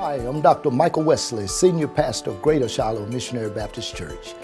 Hi, I'm Dr. Michael Wesley, Senior Pastor of Greater Shiloh Missionary Baptist Church.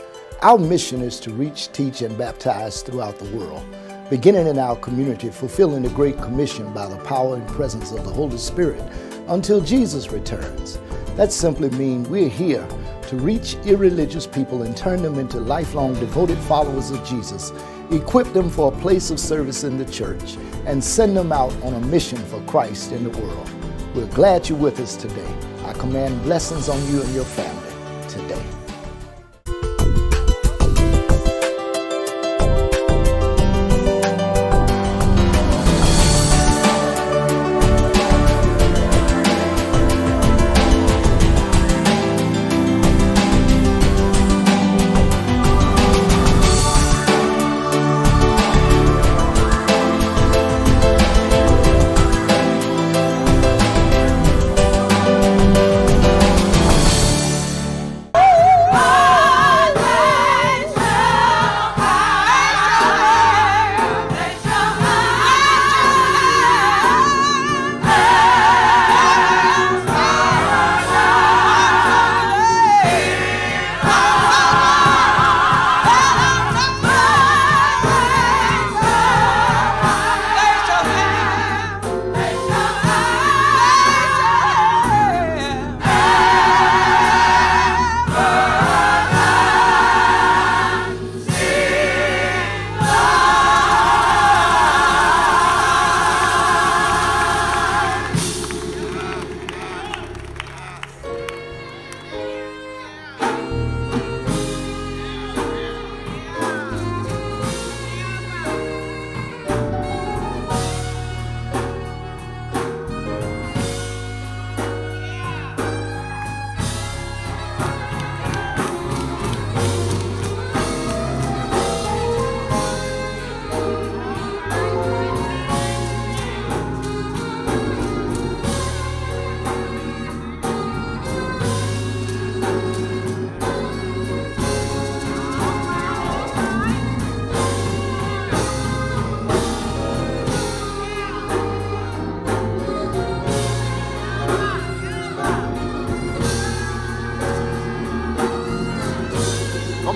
Our mission is to reach, teach, and baptize throughout the world, beginning in our community, fulfilling the Great Commission by the power and presence of the Holy Spirit until Jesus returns. That simply means we're here to reach irreligious people and turn them into lifelong devoted followers of Jesus, equip them for a place of service in the church, and send them out on a mission for Christ in the world. We're glad you're with us today. I command blessings on you and your family today.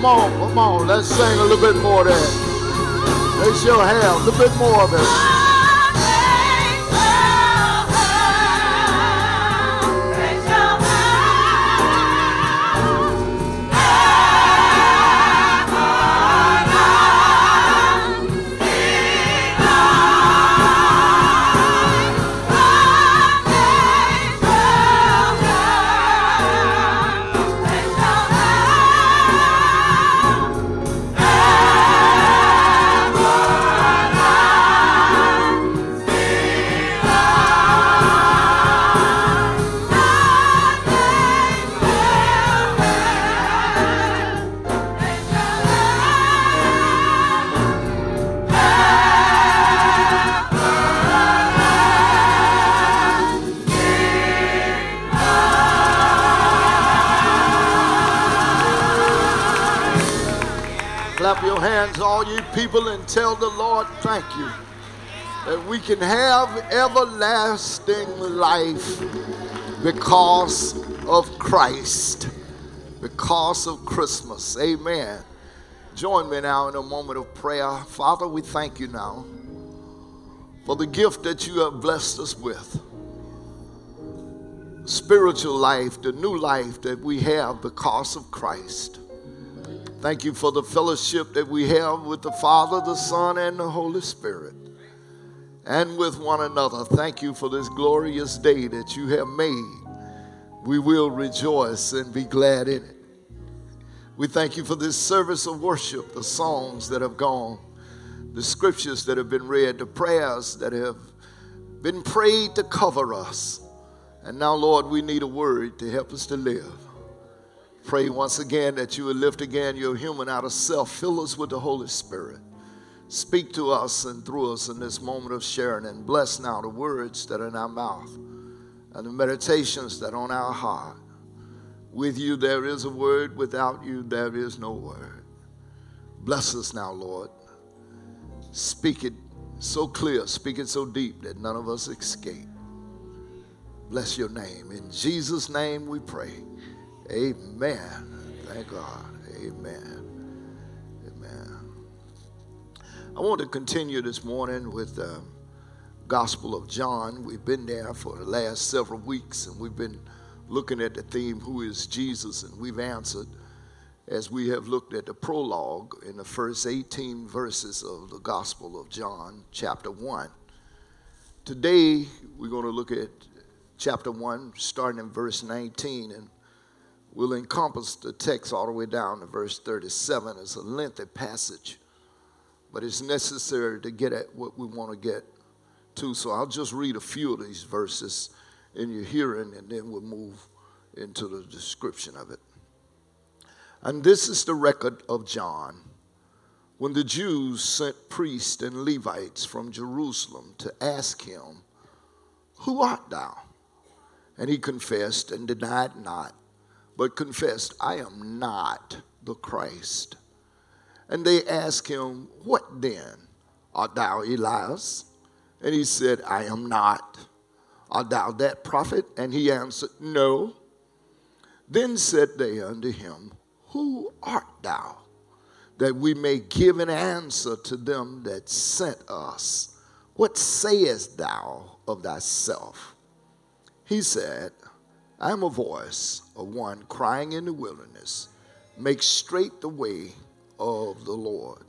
Come on, come on. Let's sing a little bit more of there. Raise your have. A little bit more of it. And tell the Lord thank you that we can have everlasting life because of Christ, because of Christmas. Amen. Join me now in a moment of prayer. Father, we thank you now for the gift that you have blessed us with. Spiritual life, the new life that we have because of Christ. Thank you for the fellowship that we have with the Father, the Son, and the Holy Spirit, and with one another. Thank you for this glorious day that you have made. We will rejoice and be glad in it. We thank you for this service of worship, the songs that have gone, the scriptures that have been read, the prayers that have been prayed to cover us. And now, Lord, we need a word to help us to live. Pray once again that you would lift again your human out of self. Fill us with the Holy Spirit. Speak to us and through us in this moment of sharing. And bless now the words that are in our mouth and the meditations that are on our heart. With you there is a word, without you there is no word. Bless us now, Lord. Speak it so clear, speak it so deep that none of us escape. Bless your name. In Jesus' name we pray. Amen. Thank God. Amen. Amen. I want to continue this morning with the Gospel of John. We've been there for the last several weeks and we've been looking at the theme, Who is Jesus? And we've answered as we have looked at the prologue in the first 18 verses of the Gospel of John, chapter 1. Today, we're going to look at chapter 1, starting in verse 19, and we'll encompass the text all the way down to verse 37. It's a lengthy passage, but it's necessary to get at what we want to get to. So I'll just read a few of these verses in your hearing, and then we'll move into the description of it. And this is the record of John. When the Jews sent priests and Levites from Jerusalem to ask him, Who art thou? And he confessed and denied not, but confessed, I am not the Christ. And they asked him, What then? Art thou Elias? And he said, I am not. Art thou that prophet? And he answered, No. Then said they unto him, Who art thou? That we may give an answer to them that sent us. What sayest thou of thyself? He said, I am a voice of one crying in the wilderness, make straight the way of the Lord,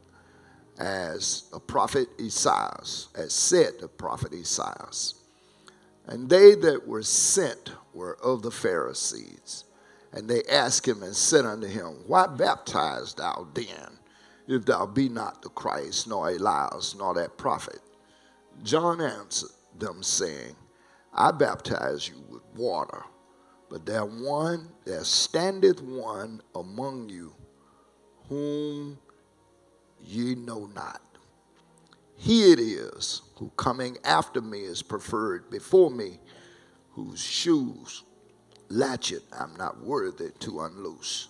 as a prophet Isaiah, as said the prophet Isaiah. And they that were sent were of the Pharisees. And they asked him and said unto him, Why baptize thou then, if thou be not the Christ, nor Elias, nor that prophet? John answered them, saying, I baptize you with water, but there one there standeth one among you whom ye know not. He it is who coming after me is preferred before me, whose shoes latchet I'm not worthy to unloose.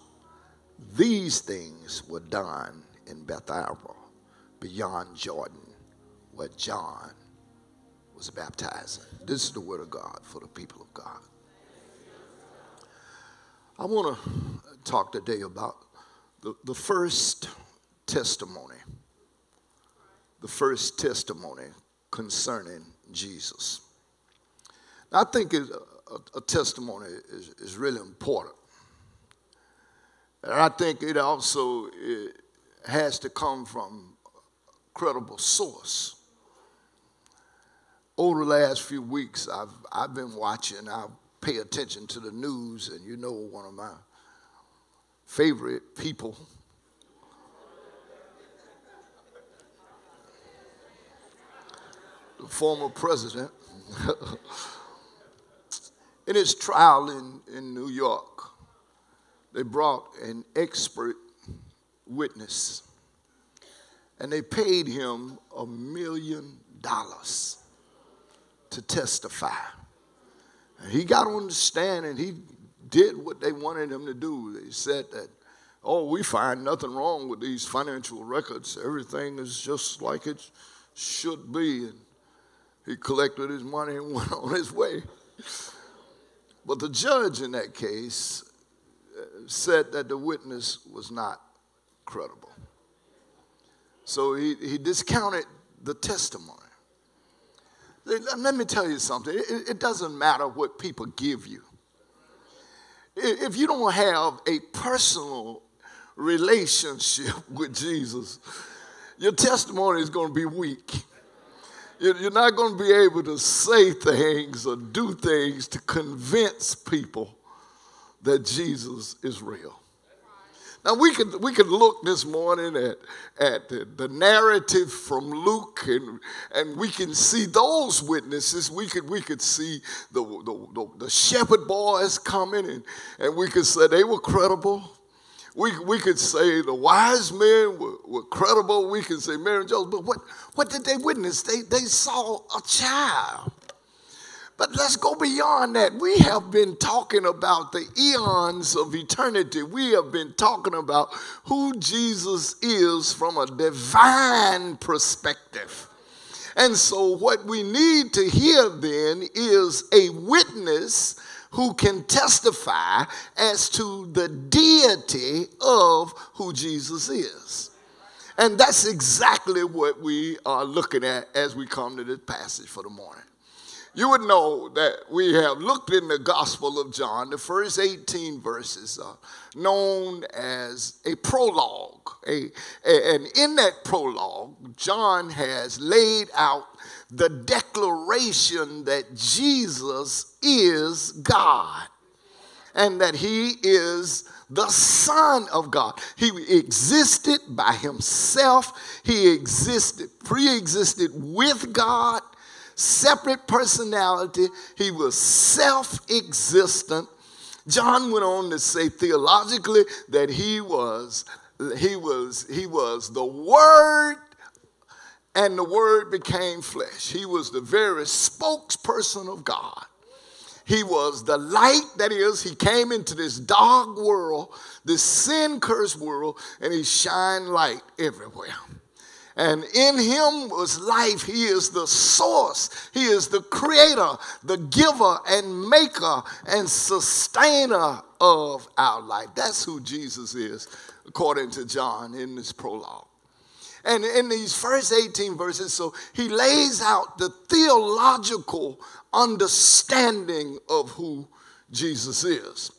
These things were done in Bethabara, beyond Jordan, where John was baptizing. This is the word of God for the people of God. I want to talk today about the, the first testimony. The first testimony concerning Jesus. I think it, a, a, testimony is, is really important. And I think it also it has to come from a credible source over the last few weeks, I've, I've been watching, I pay attention to the news, and you know one of my favorite people. the former president, in his trial in, in New York, they brought an expert witness and they paid him a million dollars to testify. He got on the stand and he did what they wanted him to do. They said that, oh, we find nothing wrong with these financial records. Everything is just like it should be. And he collected his money and went on his way. But the judge in that case uh, said that the witness was not credible. So he, he discounted the testimony. Let me tell you something. It, it doesn't matter what people give you. If you don't have a personal relationship with Jesus, your testimony is going to be weak. You're not going to be able to say things or do things to convince people that Jesus is real. Now we could we could look this morning at, at the, narrative from Luke and, and we can see those witnesses. We could we could see the, the, the, the shepherd boys coming and, and we could say they were credible. We, we could say the wise men were, were credible. We could say Mary and Joseph, but what, what did they witness? They, they saw a child. But let's go beyond that. We have been talking about the eons of eternity. We have been talking about who Jesus is from a divine perspective. And so, what we need to hear then is a witness who can testify as to the deity of who Jesus is. And that's exactly what we are looking at as we come to this passage for the morning. You would know that we have looked in the Gospel of John, the first 18 verses are known as a prologue. A, a, and in that prologue, John has laid out the declaration that Jesus is God and that he is the Son of God. He existed by himself, he existed, pre existed with God, separate personality, he was self existent. John went on to say theologically that he was he was he was the word and the word became flesh. He was the very spokesperson of God. He was the light, that is, he came into this dark world, this sin cursed world, and he shined light everywhere. And in him was life. He is the source. He is the creator, the giver and maker and sustainer of our life. That's who Jesus is, according to John in this prologue. And in these first 18 verses, so he lays out the theological understanding of who Jesus is.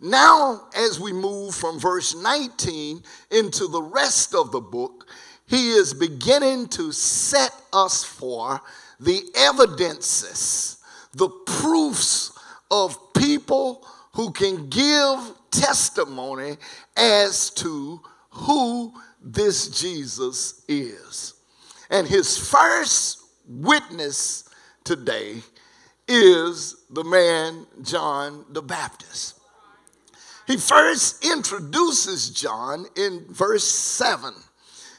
Now, as we move from verse 19 into the rest of the book, he is beginning to set us for the evidences, the proofs of people who can give testimony as to who this Jesus is. And his first witness today is the man John the Baptist. He first introduces John in verse 7.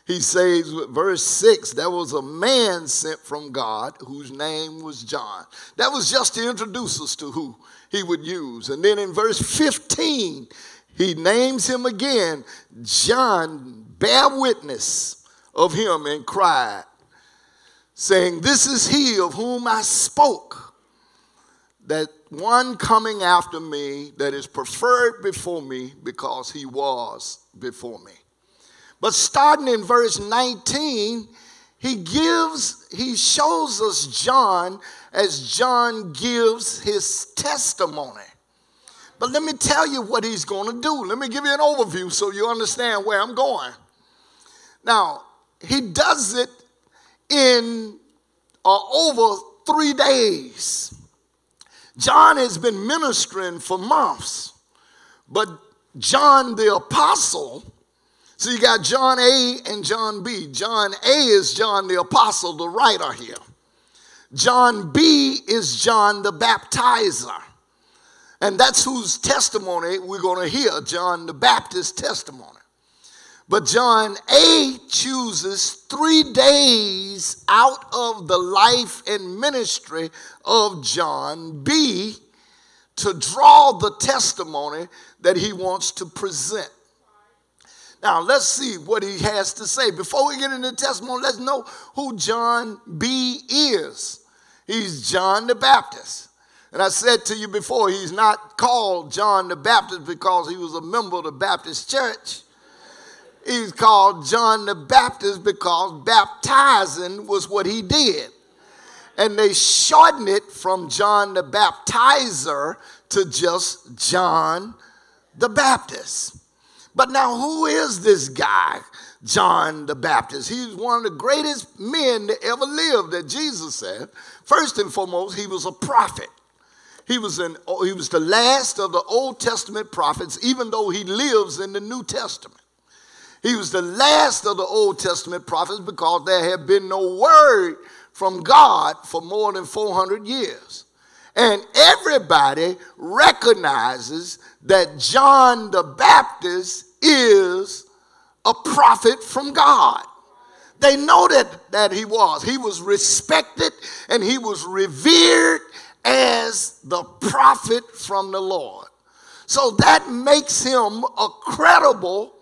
He says, verse 6, there was a man sent from God whose name was John. That was just to introduce us to who he would use. And then in verse 15, he names him again. John bear witness of him and cried, saying, This is he of whom I spoke, that one coming after me that is preferred before me because he was before me. But starting in verse 19, he gives, he shows us John as John gives his testimony. But let me tell you what he's going to do. Let me give you an overview so you understand where I'm going. Now, he does it in uh, over three days. John has been ministering for months, but John the apostle, so you got John A and John B. John A is John the apostle, the writer here. John B is John the baptizer. And that's whose testimony we're going to hear, John the Baptist's testimony. But John A chooses three days out of the life and ministry of John B to draw the testimony that he wants to present. Now, let's see what he has to say. Before we get into the testimony, let's know who John B is. He's John the Baptist. And I said to you before, he's not called John the Baptist because he was a member of the Baptist church. He's called John the Baptist because baptizing was what he did. And they shortened it from John the Baptizer to just John the Baptist. But now, who is this guy, John the Baptist? He's one of the greatest men that ever lived, that Jesus said. First and foremost, he was a prophet. He was, an, oh, he was the last of the Old Testament prophets, even though he lives in the New Testament. He was the last of the Old Testament prophets because there had been no word from God for more than 400 years. And everybody recognizes that John the Baptist is a prophet from God. They know that, that he was. He was respected and he was revered as the prophet from the Lord. So that makes him a credible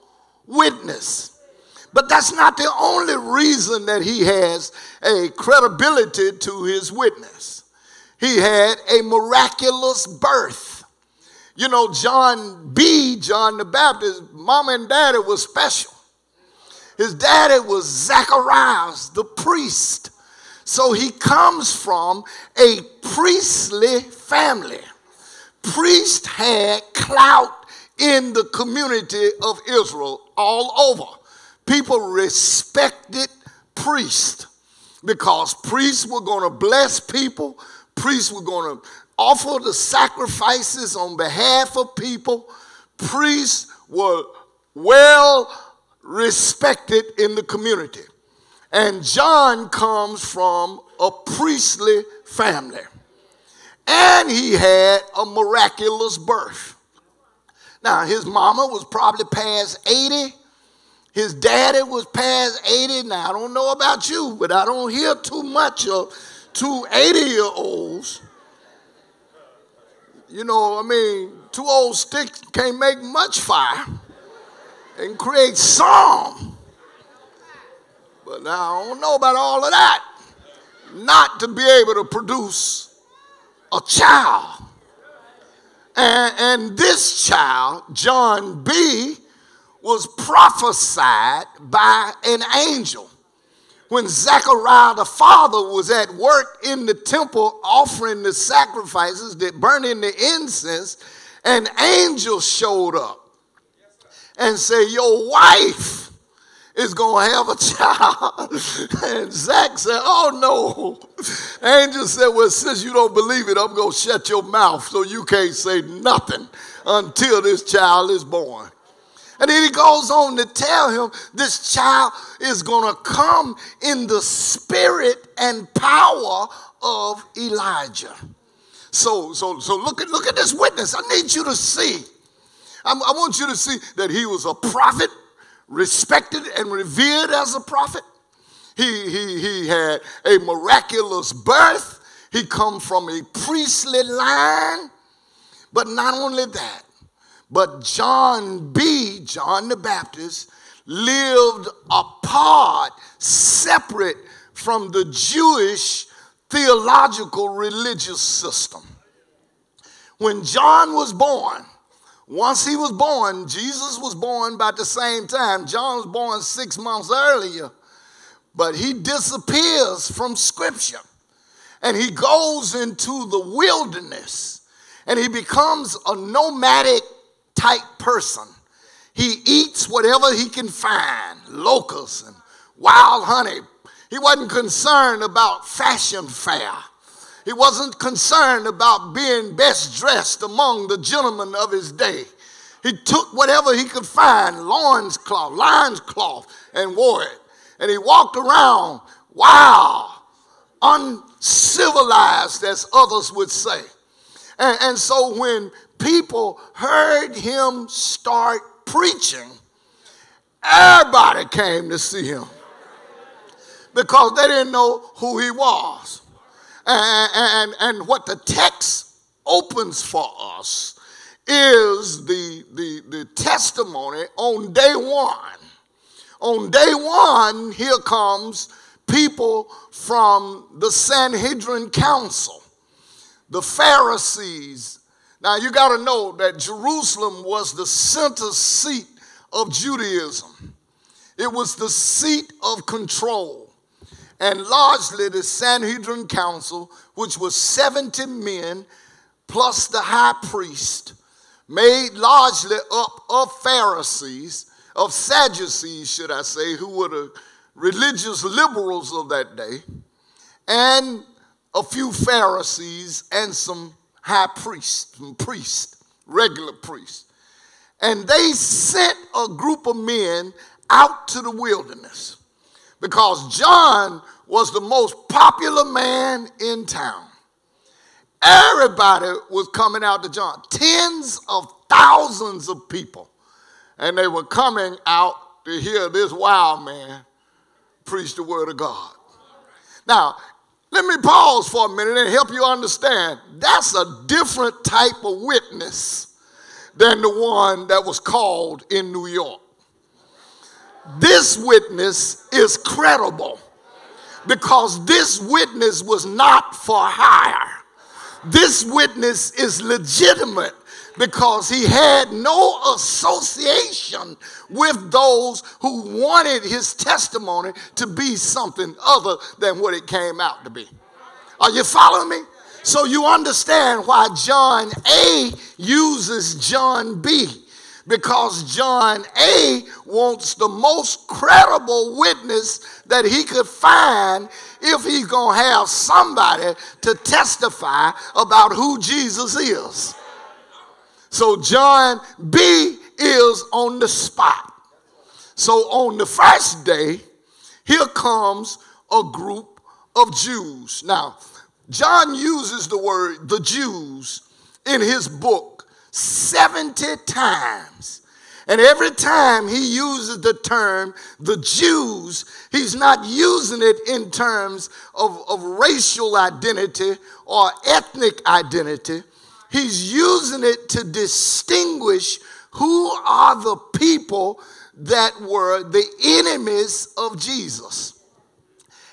witness. But that's not the only reason that he has a credibility to his witness. He had a miraculous birth. You know, John B., John the Baptist, mom and daddy was special. His daddy was Zacharias, the priest. So he comes from a priestly family. Priest had clout in the community of Israel all over. People respected priests because priests were going to bless people, priests were going to offer the sacrifices on behalf of people. Priests were well respected in the community. And John comes from a priestly family. And he had a miraculous birth. Now, his mama was probably past 80. His daddy was past 80. Now, I don't know about you, but I don't hear too much of two 80 year olds. You know, I mean, two old sticks can't make much fire and create some. But now I don't know about all of that. Not to be able to produce a child. And, and this child, John B., was prophesied by an angel. When Zechariah the father was at work in the temple offering the sacrifices that burning the incense, an angel showed up and say, Your wife is going to have a child. and Zach said, Oh no. Angel said, Well, since you don't believe it, I'm going to shut your mouth so you can't say nothing until this child is born. And then he goes on to tell him this child is going to come in the spirit and power of Elijah. So, so, so look at look at this witness. I need you to see I, I want you to see that he was a prophet, respected and revered as a prophet. He, he, he had a miraculous birth. He come from a priestly line. But not only that, but John B., John the Baptist, lived apart, separate from the Jewish theological religious system. When John was born, once he was born, Jesus was born about the same time. John was born six months earlier, but he disappears from Scripture and he goes into the wilderness and he becomes a nomadic type person. He eats whatever he can find locusts and wild honey. He wasn't concerned about fashion fair. He wasn't concerned about being best dressed among the gentlemen of his day. He took whatever he could find, loins cloth, lion's cloth, and wore it. And he walked around, wow, uncivilized, as others would say. And, and so when people heard him start preaching, everybody came to see him because they didn't know who he was. And, and, and what the text opens for us is the, the, the testimony on day one. On day one, here comes people from the Sanhedrin Council, the Pharisees. Now, you got to know that Jerusalem was the center seat of Judaism, it was the seat of control. And largely the Sanhedrin Council, which was 70 men plus the high priest, made largely up of Pharisees, of Sadducees, should I say, who were the religious liberals of that day, and a few Pharisees and some high priest, some priests, regular priest. And they sent a group of men out to the wilderness because John was the most popular man in town. Everybody was coming out to John, tens of thousands of people. And they were coming out to hear this wild man preach the word of God. Now, let me pause for a minute and help you understand. That's a different type of witness than the one that was called in New York. this witness is credible because this witness was not for hire. This witness is legitimate because he had no association with those who wanted his testimony to be something other than what it came out to be. Are you following me? So you understand why John A uses John B because John A wants the most credible witness that he could find if he's going to have somebody to testify about who Jesus is. So John B is on the spot. So on the first day, here comes a group of Jews. Now, John uses the word the Jews in his book 70 times. And every time he uses the term the Jews, he's not using it in terms of, of racial identity or ethnic identity. He's using it to distinguish who are the people that were the enemies of Jesus.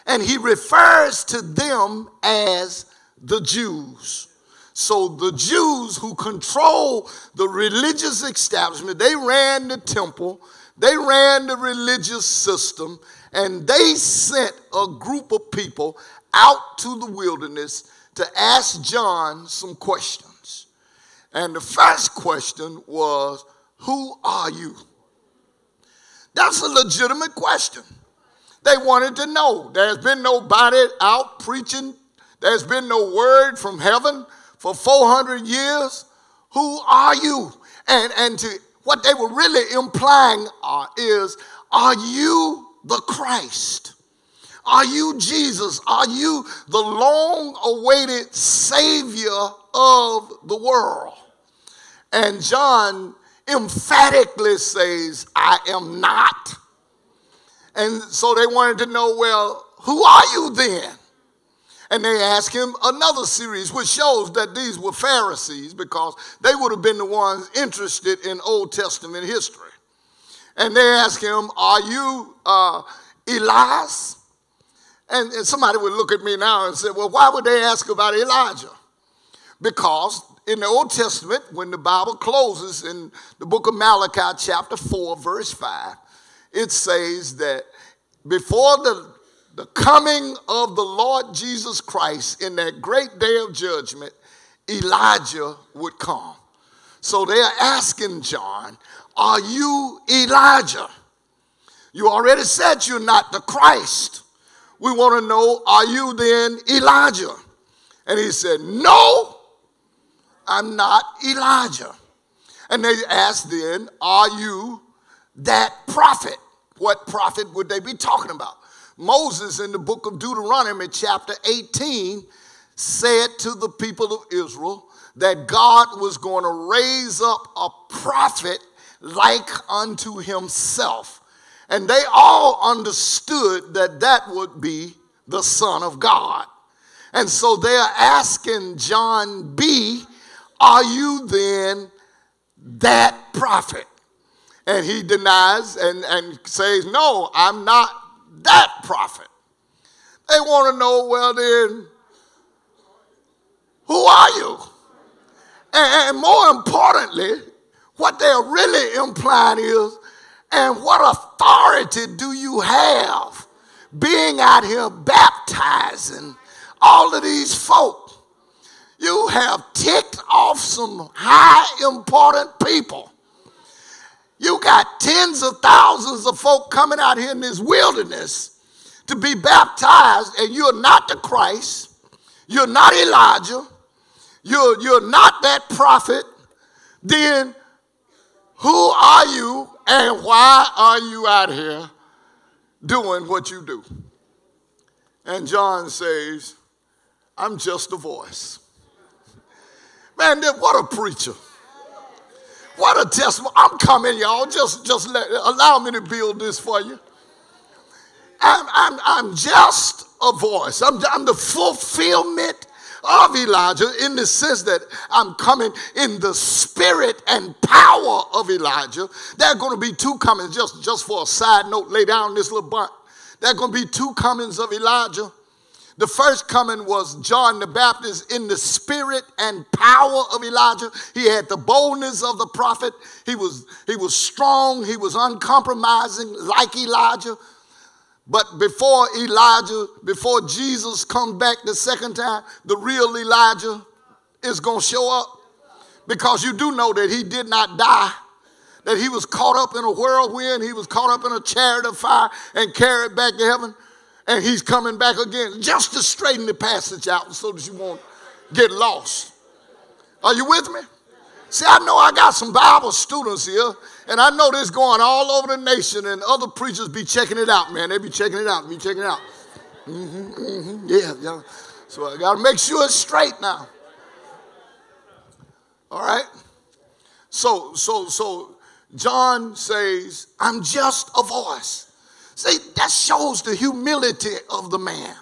And he refers to them as the Jews. So the Jews who control the religious establishment, they ran the temple, they ran the religious system, and they sent a group of people out to the wilderness to ask John some questions. And the first question was, Who are you? That's a legitimate question. They wanted to know. There's been nobody out preaching, there's been no word from heaven for 400 years. Who are you? And, and to, what they were really implying uh, is, are you the Christ? Are you Jesus? Are you the long awaited Savior of the world? And John emphatically says, I am not. And so they wanted to know, well, who are you then? And they asked him another series, which shows that these were Pharisees because they would have been the ones interested in Old Testament history. And they asked him, Are you uh, Elias? And, and somebody would look at me now and say, Well, why would they ask about Elijah? Because in the Old Testament, when the Bible closes in the book of Malachi, chapter 4, verse 5, it says that before the the coming of the Lord Jesus Christ in that great day of judgment, Elijah would come. So they're asking John, Are you Elijah? You already said you're not the Christ. We want to know, Are you then Elijah? And he said, No, I'm not Elijah. And they asked then, Are you that prophet? What prophet would they be talking about? Moses in the book of Deuteronomy, chapter 18, said to the people of Israel that God was going to raise up a prophet like unto himself. And they all understood that that would be the Son of God. And so they're asking John B, Are you then that prophet? And he denies and, and says, No, I'm not that prophet. They want to know, well, then, who are you? And, more importantly, what they're really implying is, and what authority do you have being out here baptizing all of these folk? You have ticked off some high important people. You got tens of thousands of folk coming out here in this wilderness to be baptized, and you're not the Christ. You're not Elijah. You're, you're not that prophet. Then who are you and why are you out here doing what you do? And John says, I'm just a voice. Man, what a preacher. What a testimony. I'm coming, y'all. Just, just let, allow me to build this for you. I'm, I'm, I'm just a voice. I'm, I'm the fulfillment of Elijah in the sense that I'm coming in the spirit and power of Elijah. There are going to be two comings, just, just for a side note, lay down this little bunt. There are going to be two comings of Elijah. The first coming was John the Baptist in the spirit and power of Elijah. He had the boldness of the prophet. He was, he was strong. He was uncompromising like Elijah. But before Elijah, before Jesus comes back the second time, the real Elijah is going to show up. Because you do know that he did not die, that he was caught up in a whirlwind, he was caught up in a chariot of fire and carried back to heaven and he's coming back again just to straighten the passage out so that you won't get lost. Are you with me? See, I know I got some Bible students here, and I know this going all over the nation, and other preachers be checking it out, man. They be checking it out, be checking it out. Mm-hmm, mm-hmm, yeah, yeah. So I got to make sure it's straight now. All right. So, so, so John says, "I'm just a voice." See, that shows the humility of the man.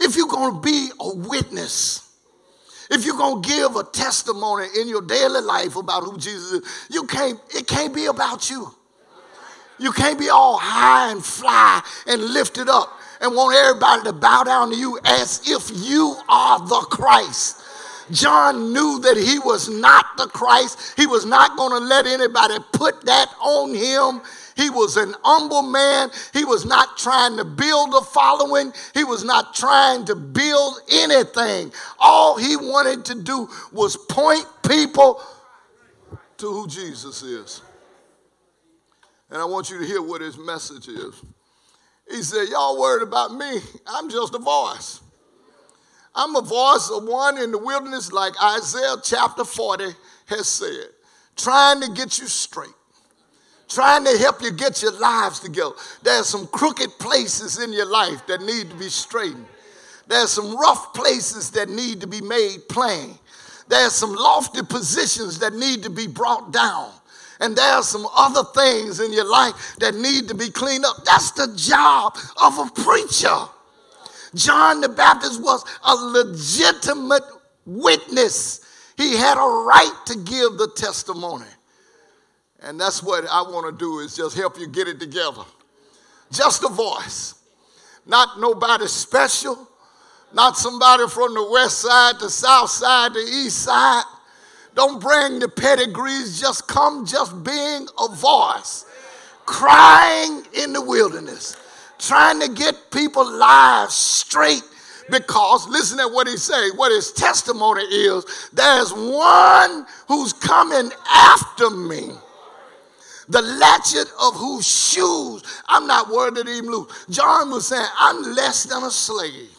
If you're going to be a witness, if you're to give a testimony in your daily life about who Jesus is, you can't, it can't be about you. You can't be all high and fly and lifted up and want everybody to bow down to you as if you are the Christ. John knew that he was not the Christ. He was not going to let anybody put that on him. He was an humble man. He was not trying to build a following. He was not trying to build anything. All he wanted to do was point people to who Jesus is. And I want you to hear what his message is. He said, Y'all worried about me. I'm just a voice. I'm a voice of one in the wilderness, like Isaiah chapter 40 has said, trying to get you straight trying to help you get your lives together. There's some crooked places in your life that need to be straightened. There's some rough places that need to be made plain. There's some lofty positions that need to be brought down. And there are some other things in your life that need to be cleaned up. That's the job of a preacher. John the Baptist was a legitimate witness. He had a right to give the testimony. And that's what I want to do is just help you get it together. Just a voice. Not nobody special. Not somebody from the west side, the south side, the east side. Don't bring the pedigrees. Just come just being a voice. Crying in the wilderness. Trying to get people lives straight because listen to what he say what his testimony is there's one who's coming after me the latchet of whose shoes I'm not worthy to even lose. John was saying, I'm less than a slave.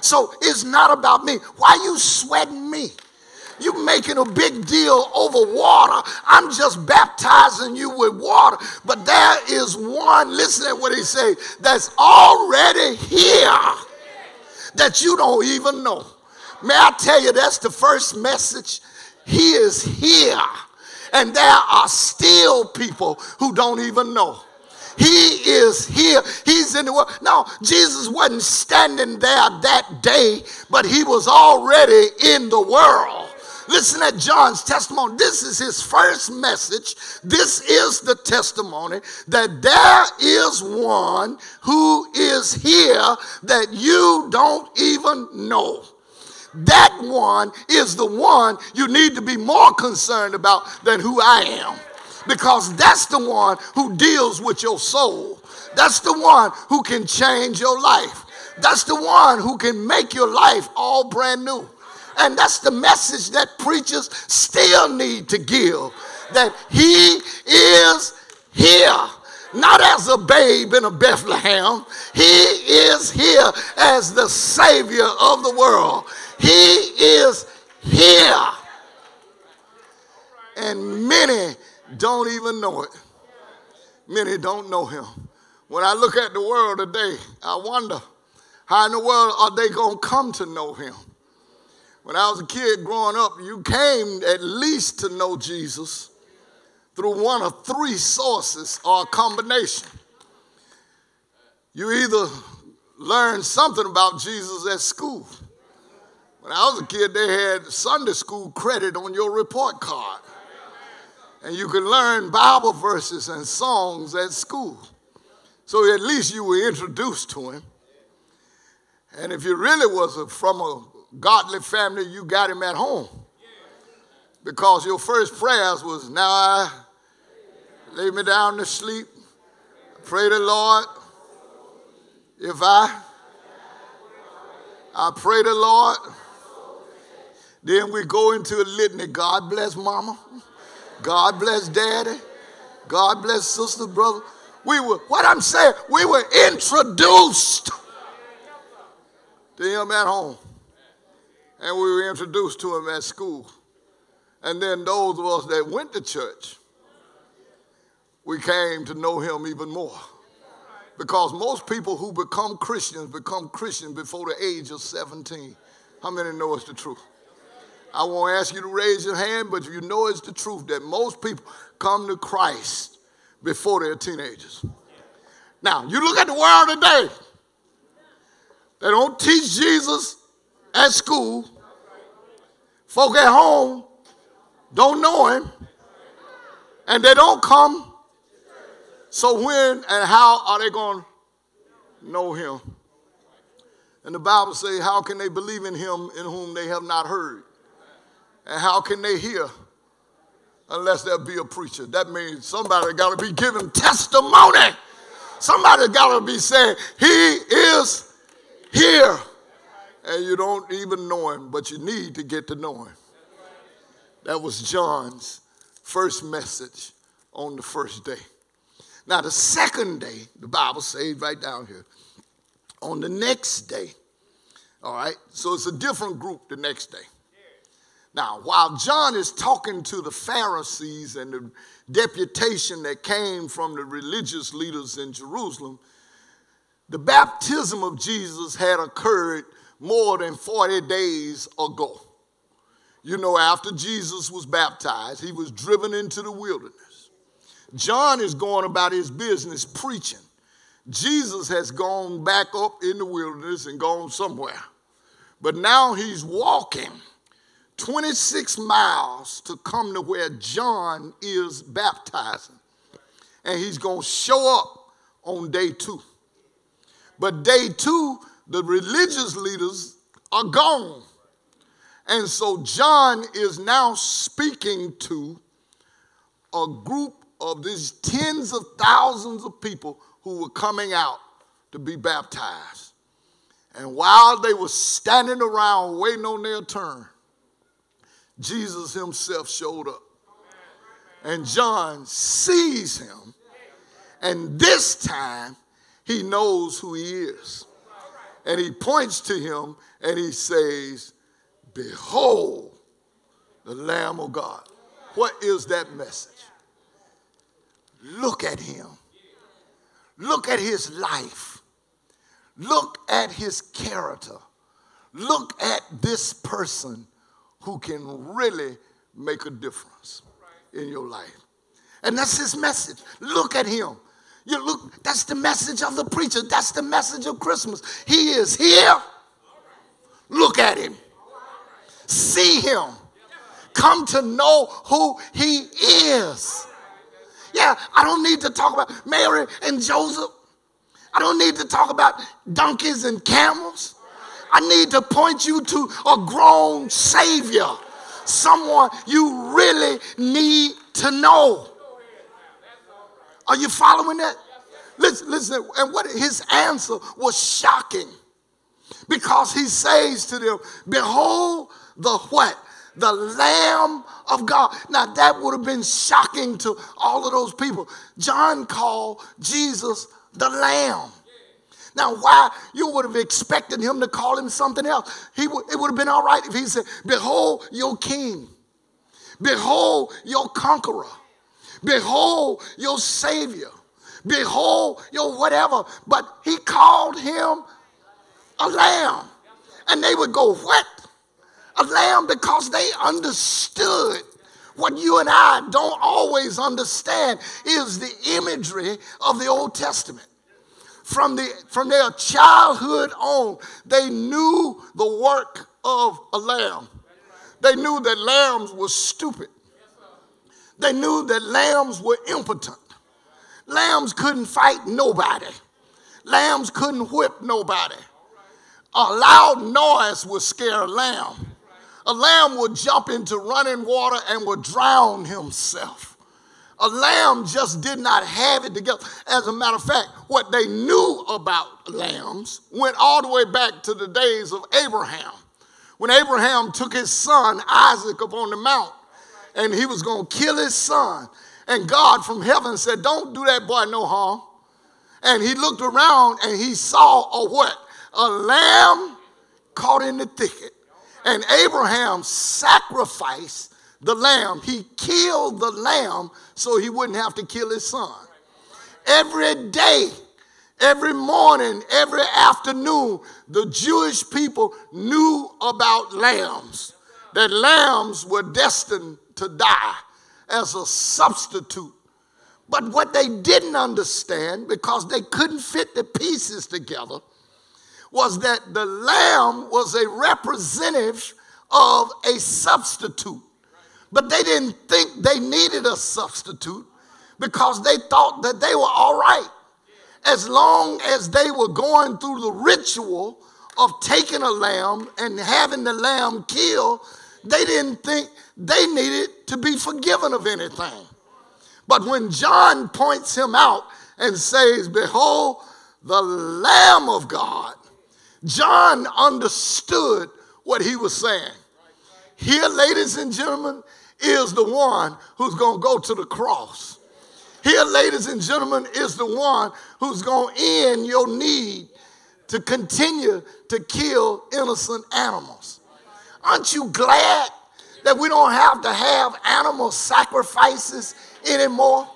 So it's not about me. Why you sweating me? You making a big deal over water. I'm just baptizing you with water. But there is one, listen to what he say, that's already here that you don't even know. May I tell you, that's the first message. He is here and there are still people who don't even know. He is here. He's in the world. No, Jesus wasn't standing there that day, but he was already in the world. Listen at John's testimony. This is his first message. This is the testimony that there is one who is here that you don't even know that one is the one you need to be more concerned about than who I am. Because that's the one who deals with your soul. That's the one who can change your life. That's the one who can make your life all brand new. And that's the message that preachers still need to give that He is here not as a babe in a Bethlehem. He is here as the Savior of the world. He is here. And many don't even know it. Many don't know him. When I look at the world today, I wonder how in the world are they going to come to know him? When I was a kid growing up, you came at least to know Jesus through one of three sources or a combination. You either learned something about Jesus at school, When I was a kid, they had Sunday school credit on your report card. And you could learn Bible verses and songs at school. So at least you were introduced to him. And if you really was a, from a godly family, you got him at home. Because your first prayers was, Now I lay me down to sleep. Pray the Lord. If I, I pray the Lord. Then we go into a litany. God bless mama. God bless daddy. God bless sister, brother. We were, what I'm saying, we were introduced to him at home. And we were introduced to him at school. And then those of us that went to church, we came to know him even more. Because most people who become Christians become Christians before the age of 17. How many know it's the truth? I won't ask you to raise your hand, but you know it's the truth that most people come to Christ before they're teenagers. Now, you look at the world today, they don't teach Jesus at school. Folk at home don't know him, and they don't come. So, when and how are they going to know him? And the Bible says, How can they believe in him in whom they have not heard? And how can they hear unless there be a preacher? That means somebody got to be giving testimony. Somebody got to be saying, He is here. And you don't even know him, but you need to get to know him. That was John's first message on the first day. Now, the second day, the Bible says right down here, on the next day, all right, so it's a different group the next day. Now, while John is talking to the Pharisees and the deputation that came from the religious leaders in Jerusalem, the baptism of Jesus had occurred more than 40 days ago. You know, after Jesus was baptized, he was driven into the wilderness. John is going about his business preaching. Jesus has gone back up in the wilderness and gone somewhere. But now he's walking 26 miles to come to where John is baptizing. And he's going to show up on day two. But day two, the religious leaders are gone. And so John is now speaking to a group of these tens of thousands of people who were coming out to be baptized. And while they were standing around waiting on their turn, Jesus himself showed up. And John sees him. And this time, he knows who he is. And he points to him and he says, Behold, the Lamb of God. What is that message? Look at him. Look at his life. Look at his character. Look at this person who can really make a difference in your life. And that's his message. Look at him. You look, that's the message of the preacher. That's the message of Christmas. He is here. Look at him. See him. Come to know who he is. Yeah, I don't need to talk about Mary and Joseph. I don't need to talk about donkeys and camels. I need to point you to a grown Savior, someone you really need to know. Are you following that? Listen, listen, and what his answer was shocking because he says to them, Behold the what? The Lamb of God. Now that would have been shocking to all of those people. John called Jesus the Lamb. Now, why you would have expected him to call him something else? He would, it would have been all right if he said, Behold your king, behold your conqueror, behold your savior, behold your whatever. But he called him a lamb. And they would go, What? A lamb because they understood what you and I don't always understand is the imagery of the Old Testament from, the, from their childhood on, they knew the work of a lamb. They knew that lambs were stupid. They knew that lambs were impotent. Lambs couldn't fight nobody. Lambs couldn't whip nobody. A loud noise would scare a lamb. A lamb would jump into running water and would drown himself. A lamb just did not have it together. As a matter of fact, what they knew about lambs went all the way back to the days of Abraham. When Abraham took his son Isaac up on the mount and he was going to kill his son, and God from heaven said, Don't do that boy no harm. And he looked around and he saw a what? A lamb caught in the thicket. And Abraham sacrificed the lamb. He killed the lamb so he wouldn't have to kill his son. Every day, every morning, every afternoon, the Jewish people knew about lambs, that lambs were destined to die as a substitute. But what they didn't understand, because they couldn't fit the pieces together, was that the lamb was a representative of a substitute. But they didn't think they needed a substitute because they thought that they were all right. As long as they were going through the ritual of taking a lamb and having the lamb killed, they didn't think they needed to be forgiven of anything. But when John points him out and says, Behold, the Lamb of God, John understood what he was saying. Here, ladies and gentlemen, is the one who's going to go to the cross. Here, ladies and gentlemen, is the one who's going to end your need to continue to kill innocent animals. Aren't you glad that we don't have to have animal sacrifices anymore?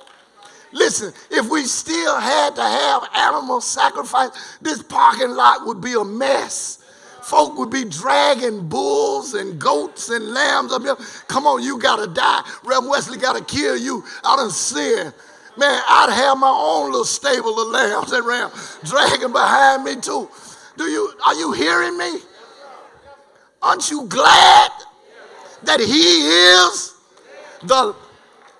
Listen, if we still had to have animal sacrifice, this parking lot would be a mess folk would be dragging bulls and goats and lambs up here. Come on, you gotta die. Reverend Wesley gotta kill you out of sin. Man, I'd have my own little stable of lambs and rams dragging behind me too. Do you are you hearing me? Aren't you glad that he is the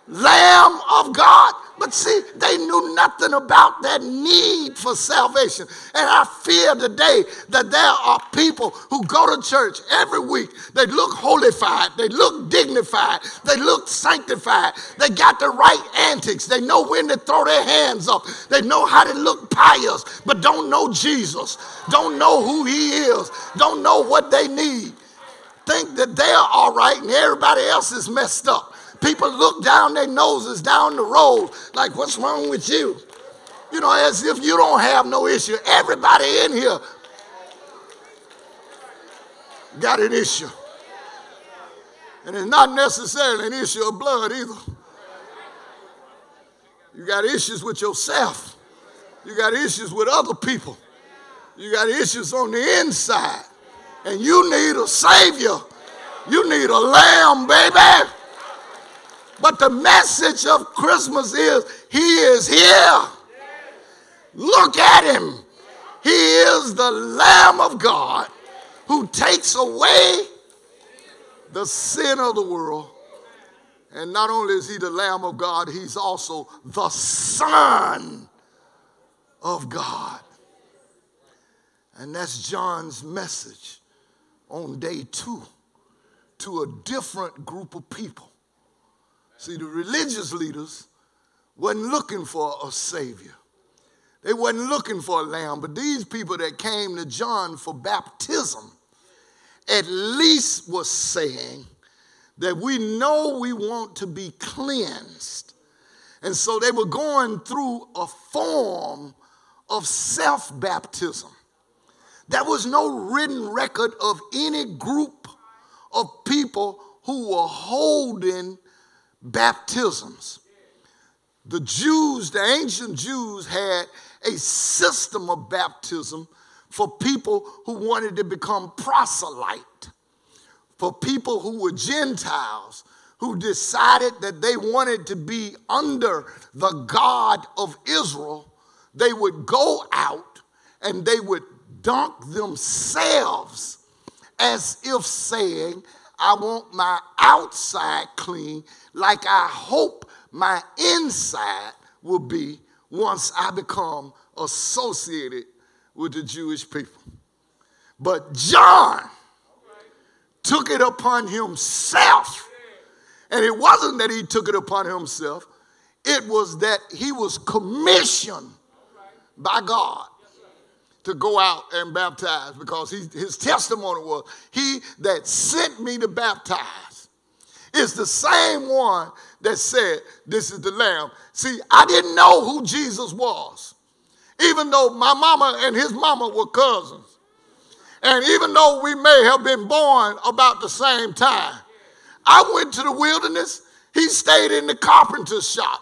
Lamb of God? But see, they knew nothing about that need for salvation. And I fear today that there are people who go to church every week. They look holified, they look dignified, they look sanctified, they got the right antics, they know when to throw their hands up, they know how to look pious, but don't know Jesus, don't know who He is, don't know what they need. Think that they're all right and everybody else is messed up. People look down their noses down the road like, what's wrong with you? You know, as if you don't have no issue. Everybody in here got an issue. And it's not necessarily an issue of blood either. You got issues with yourself. You got issues with other people. You got issues on the inside. And you need a savior. You need a lamb, baby. But the message of Christmas is He is here. Look at Him. He is the Lamb of God who takes away the sin of the world. And not only is He the Lamb of God, He's also the Son of God. And that's John's message on day two to a different group of people. See, the religious leaders wasn't looking for a savior. They wasn't looking for a lamb, but these people that came to John for baptism at least was saying that we know we want to be cleansed. And so they were going through a form of self baptism. There was no written record of any group of people who were holding baptisms. The Jews, the ancient Jews, had a system of baptism for people who wanted to become proselyte, for people who were Gentiles, who decided that they wanted to be under the God of Israel. They would go out and they would dunk themselves as if saying, I want my outside clean, like I hope my inside will be once I become associated with the Jewish people. But John took it upon himself. And it wasn't that he took it upon himself, it was that he was commissioned by God to go out and baptize because he, his testimony was, He that sent me to baptize is the same one that said, This is the Lamb. See, I didn't know who Jesus was, even though my mama and his mama were cousins. And even though we may have been born about the same time, I went to the wilderness, he stayed in the carpenter's shop.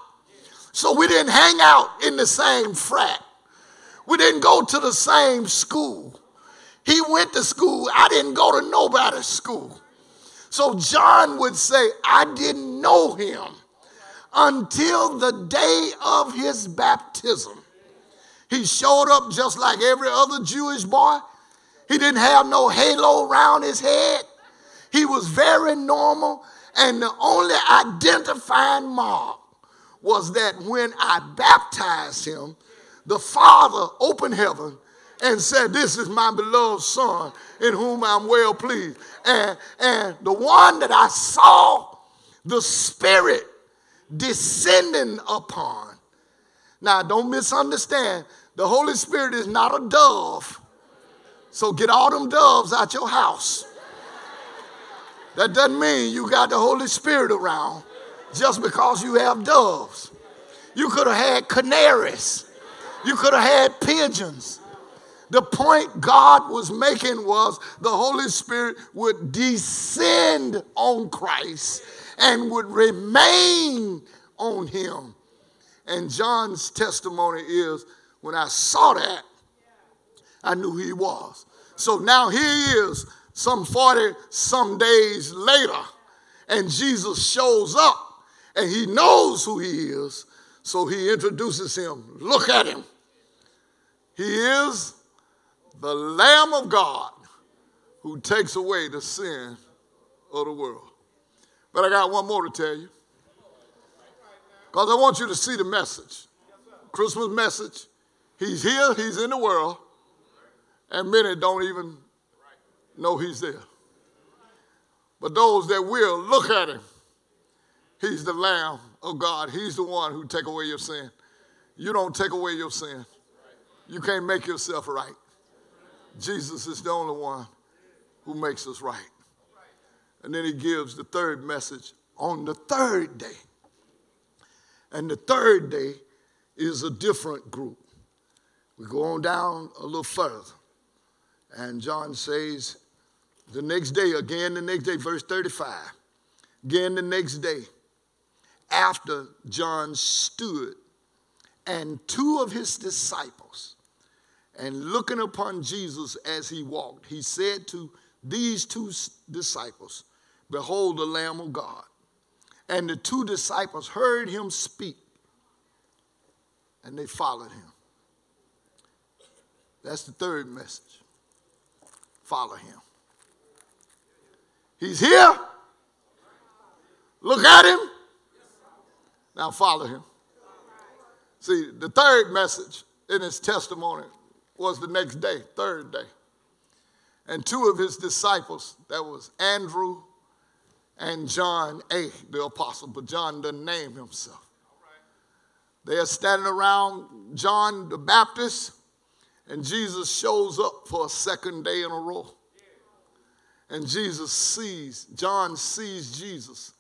So we didn't hang out in the same frat. We didn't go to the same school. He went to school. I didn't go to nobody's school. So John would say, I didn't know him until the day of his baptism. He showed up just like every other Jewish boy. He didn't have no halo around his head. He was very normal. And the only identifying mark was that when I baptized him, the Father opened heaven and said, This is my beloved Son in whom I'm well pleased. And, and the one that I saw, the Spirit descending upon. Now, don't misunderstand. The Holy Spirit is not a dove. So get all them doves out your house. That doesn't mean you got the Holy Spirit around just because you have doves. You could have had canaries. You could have had pigeons. The point God was making was the Holy Spirit would descend on Christ and would remain on him. And John's testimony is when I saw that, I knew who he was. So now here he is, some 40 some days later, and Jesus shows up and he knows who he is. So he introduces him. Look at him. He is the Lamb of God who takes away the sin of the world. But I got one more to tell you. Because I want you to see the message. Christmas message. He's here, he's in the world, and many don't even know he's there. But those that will look at him, he's the Lamb of God. He's the one who take away your sin. You don't take away your sin. You can't make yourself right. Jesus is the only one who makes us right. And then he gives the third message on the third day. And the third day is a different group. We go on down a little further. And John says, the next day, again the next day, verse 35, again the next day, after John stood and two of his disciples and looking upon Jesus as he walked, he said to these two disciples, Behold the Lamb of God. And the two disciples heard him speak and they followed him. That's the third message. Follow him. He's here. Look at him. Now follow him. See, the third message in his testimony was the next day, third day. And two of his disciples, that was Andrew and John A, the apostle, but John doesn't name himself. They are standing around John the Baptist, and Jesus shows up for a second day in a row. And Jesus sees, John sees Jesus,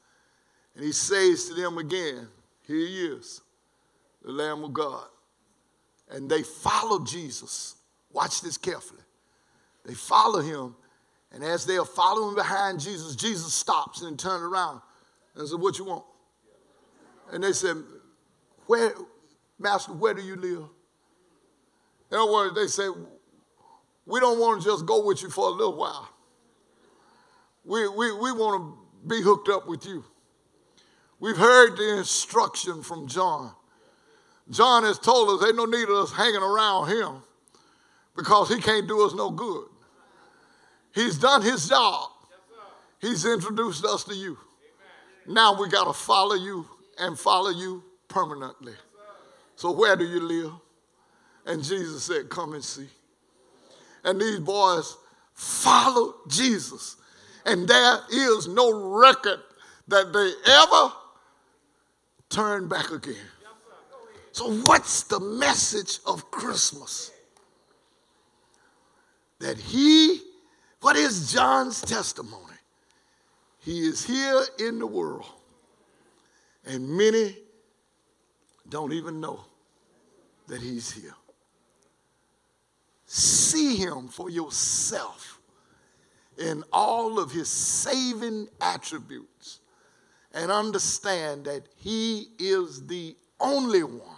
and he says to them again, Here he is, the Lamb of God. And they follow Jesus. Watch this carefully. They follow him, and as they are following behind Jesus, Jesus stops and turns around and says, What you want? And they said, Where, Master, where do you live? In other words, they said, We don't want to just go with you for a little while. We, we, we want to be hooked up with you. We've heard the instruction from John. John has told us there's no need of us hanging around him because he can't do us no good. He's done his job. He's introduced us to you. Now we got to follow you and follow you permanently. So, where do you live? And Jesus said, Come and see. And these boys followed Jesus. And there is no record that they ever turned back again. So, what's the message of Christmas? That he, what is John's testimony? He is here in the world, and many don't even know that he's here. See him for yourself in all of his saving attributes and understand that he is the only one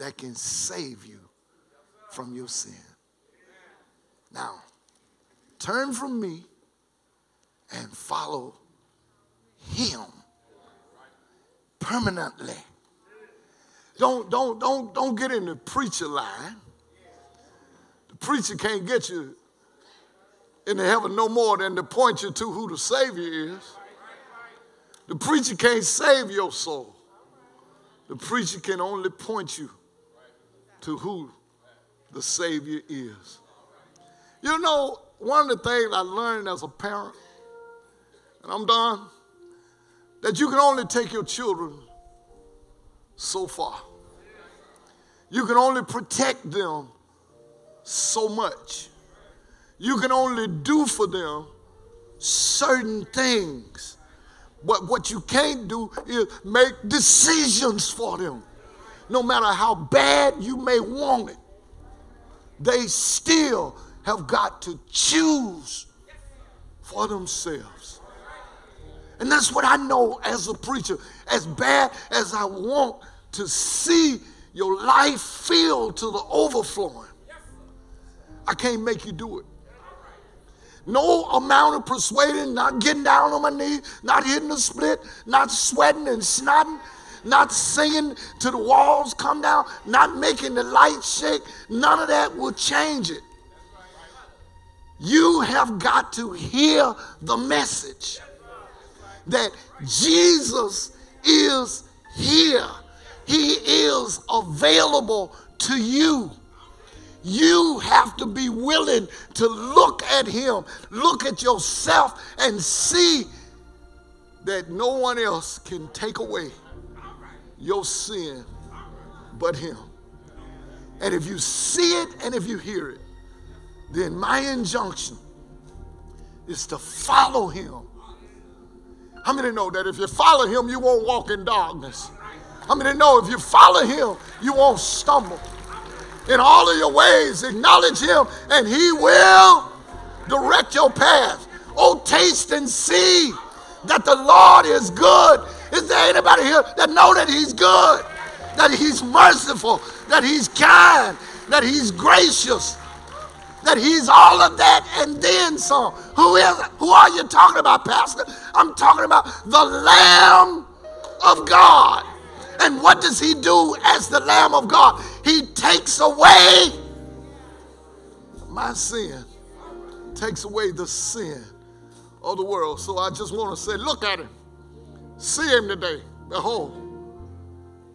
that can save you from your sin. Now, turn from me and follow him permanently. Don't, don't, don't, don't get in the preacher line. The preacher can't get you into heaven no more than to point you to who the Savior is. The preacher can't save your soul. The preacher can only point you to who the Savior is. You know, one of the things I learned as a parent and I'm done, that you can only take your children so far. You can only protect them so much. You can only do for them certain things. But what you can't do is make decisions for them. No matter how bad you may want it, they still have got to choose for themselves. And that's what I know as a preacher. As bad as I want to see your life filled to the overflowing, I can't make you do it. No amount of persuading, not getting down on my knees, not hitting the split, not sweating and snotting, not singing to the walls come down, not making the lights shake, none of that will change it. You have got to hear the message that Jesus is here. He is available to you. You have to be willing to look at him, look at yourself, and see that no one else can take away your sin but him. And if you see it and if you hear it, then my injunction is to follow him how many know that if you follow him, you won't walk in darkness? How many know if you follow him, you won't stumble? In all of your ways, acknowledge him, and he will direct your path. Oh, taste and see that the Lord is good. Is there anybody here that know that he's good? That he's merciful, that he's kind, that he's gracious, that he's all of that and then some. Who is who are you talking about, Pastor? I'm talking about the Lamb of God. And what does he do as the Lamb of God? He takes away my sin, takes away the sin of the world. So I just want to say, look at him. See him today. Behold,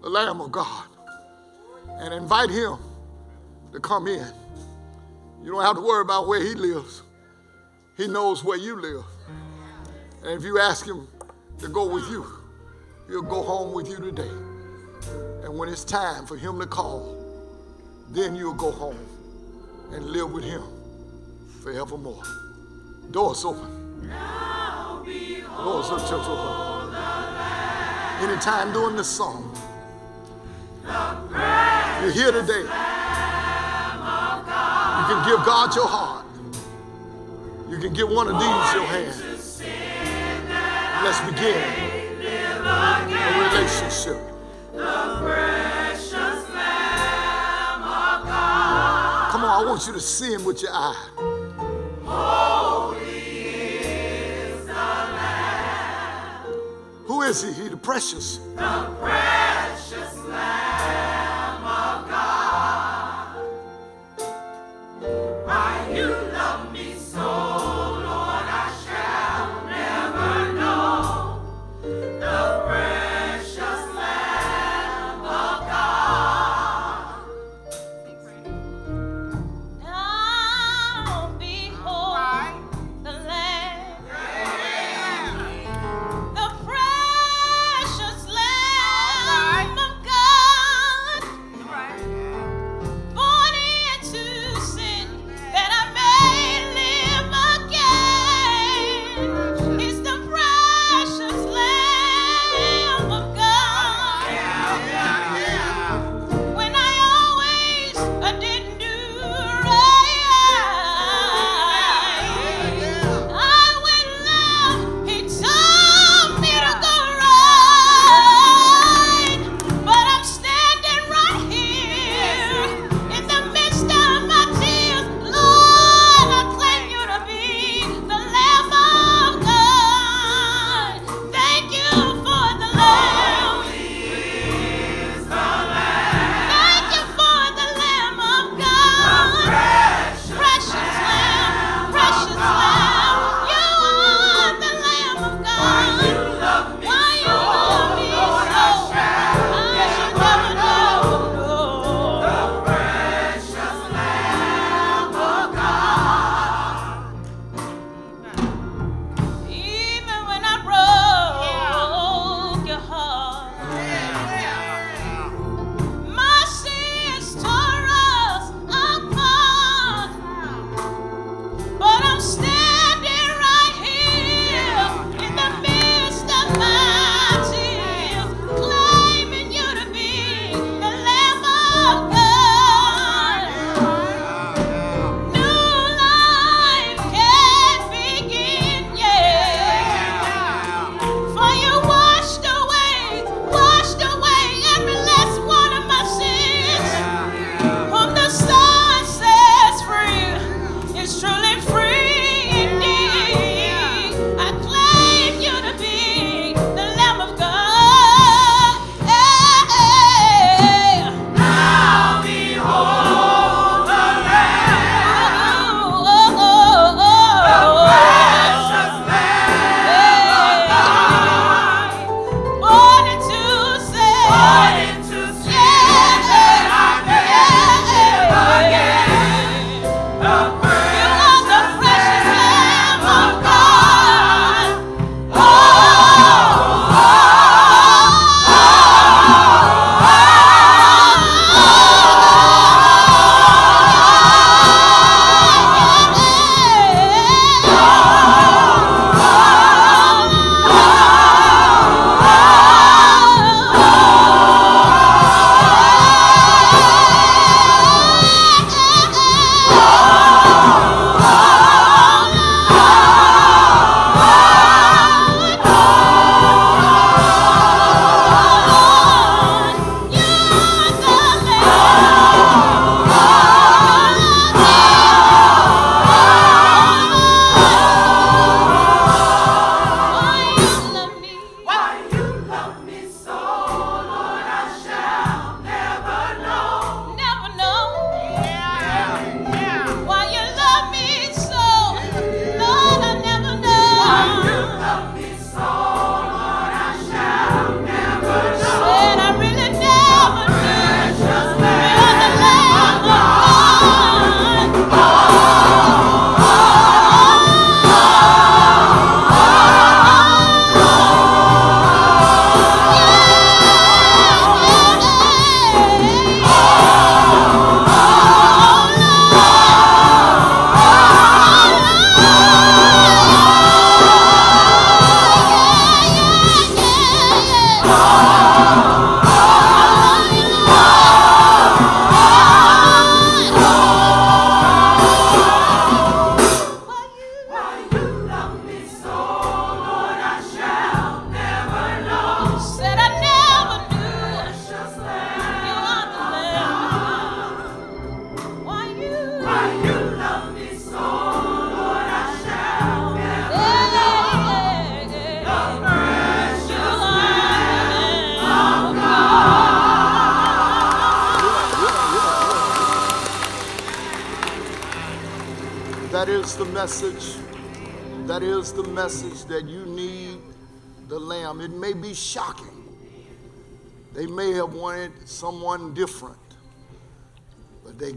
the Lamb of God. And invite him to come in. You don't have to worry about where he lives. He knows where you live. And if you ask him to go with you, he'll go home with you today. And when it's time for him to call, then you'll go home and live with him forevermore. Doors open. Doors of church open. Anytime during this song, you're here today. You can give God your heart. You can give one of these your hand. Let's begin a relationship. Come on, I want you to see him with your eye. Is he? He the precious. The precious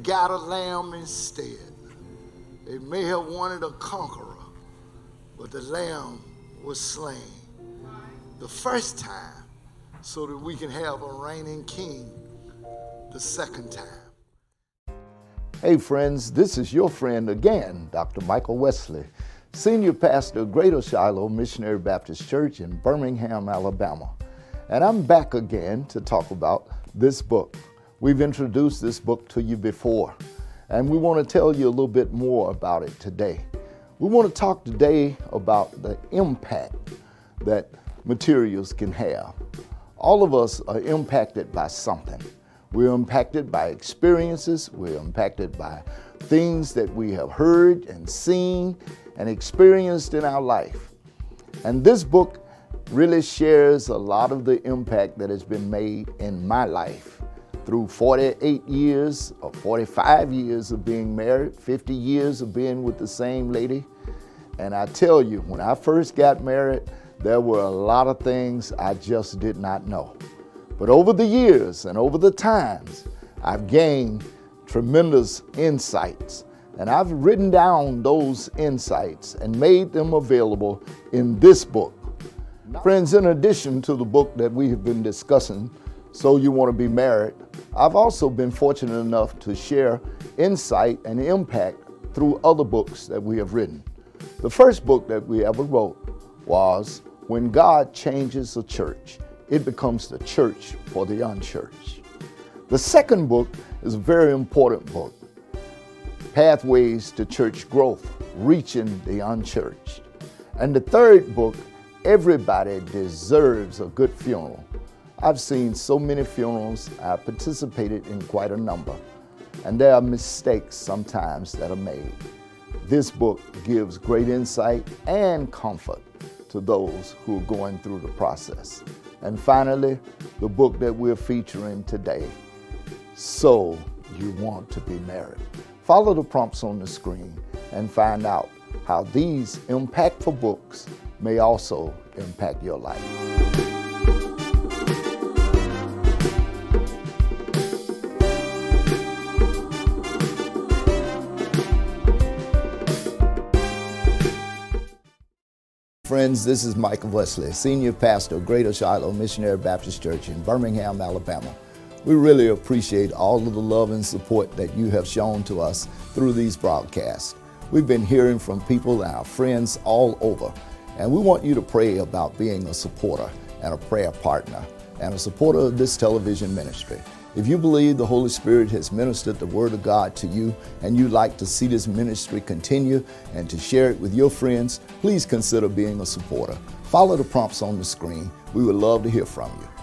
got a lamb instead. They may have wanted a conqueror, but the lamb was slain the first time so that we can have a reigning king the second time. Hey, friends, this is your friend again, Dr. Michael Wesley, Senior Pastor of Greater Shiloh Missionary Baptist Church in Birmingham, Alabama. And I'm back again to talk about this book. We've introduced this book to you before, and we want to tell you a little bit more about it today. We want to talk today about the impact that materials can have. All of us are impacted by something. We're impacted by experiences, we're impacted by things that we have heard and seen and experienced in our life. And this book really shares a lot of the impact that has been made in my life through 48 years or 45 years of being married, 50 years of being with the same lady. And I tell you, when I first got married, there were a lot of things I just did not know. But over the years and over the times, I've gained tremendous insights. And I've written down those insights and made them available in this book. Friends, in addition to the book that we have been discussing, So You Want to Be Married, I've also been fortunate enough to share insight and impact through other books that we have written. The first book that we ever wrote was When God Changes a Church, it becomes the church for the unchurched. The second book is a very important book Pathways to Church Growth, Reaching the Unchurched. And the third book, Everybody Deserves a Good Funeral. I've seen so many funerals, I've participated in quite a number, and there are mistakes sometimes that are made. This book gives great insight and comfort to those who are going through the process. And finally, the book that we're featuring today, So You Want to Be Married. Follow the prompts on the screen and find out how these impactful books may also impact your life. Friends, this is Michael Wesley, Senior Pastor of Greater Shiloh Missionary Baptist Church in Birmingham, Alabama. We really appreciate all of the love and support that you have shown to us through these broadcasts. We've been hearing from people and our friends all over, and we want you to pray about being a supporter and a prayer partner and a supporter of this television ministry. If you believe the Holy Spirit has ministered the Word of God to you and you'd like to see this ministry continue and to share it with your friends, please consider being a supporter. Follow the prompts on the screen. We would love to hear from you.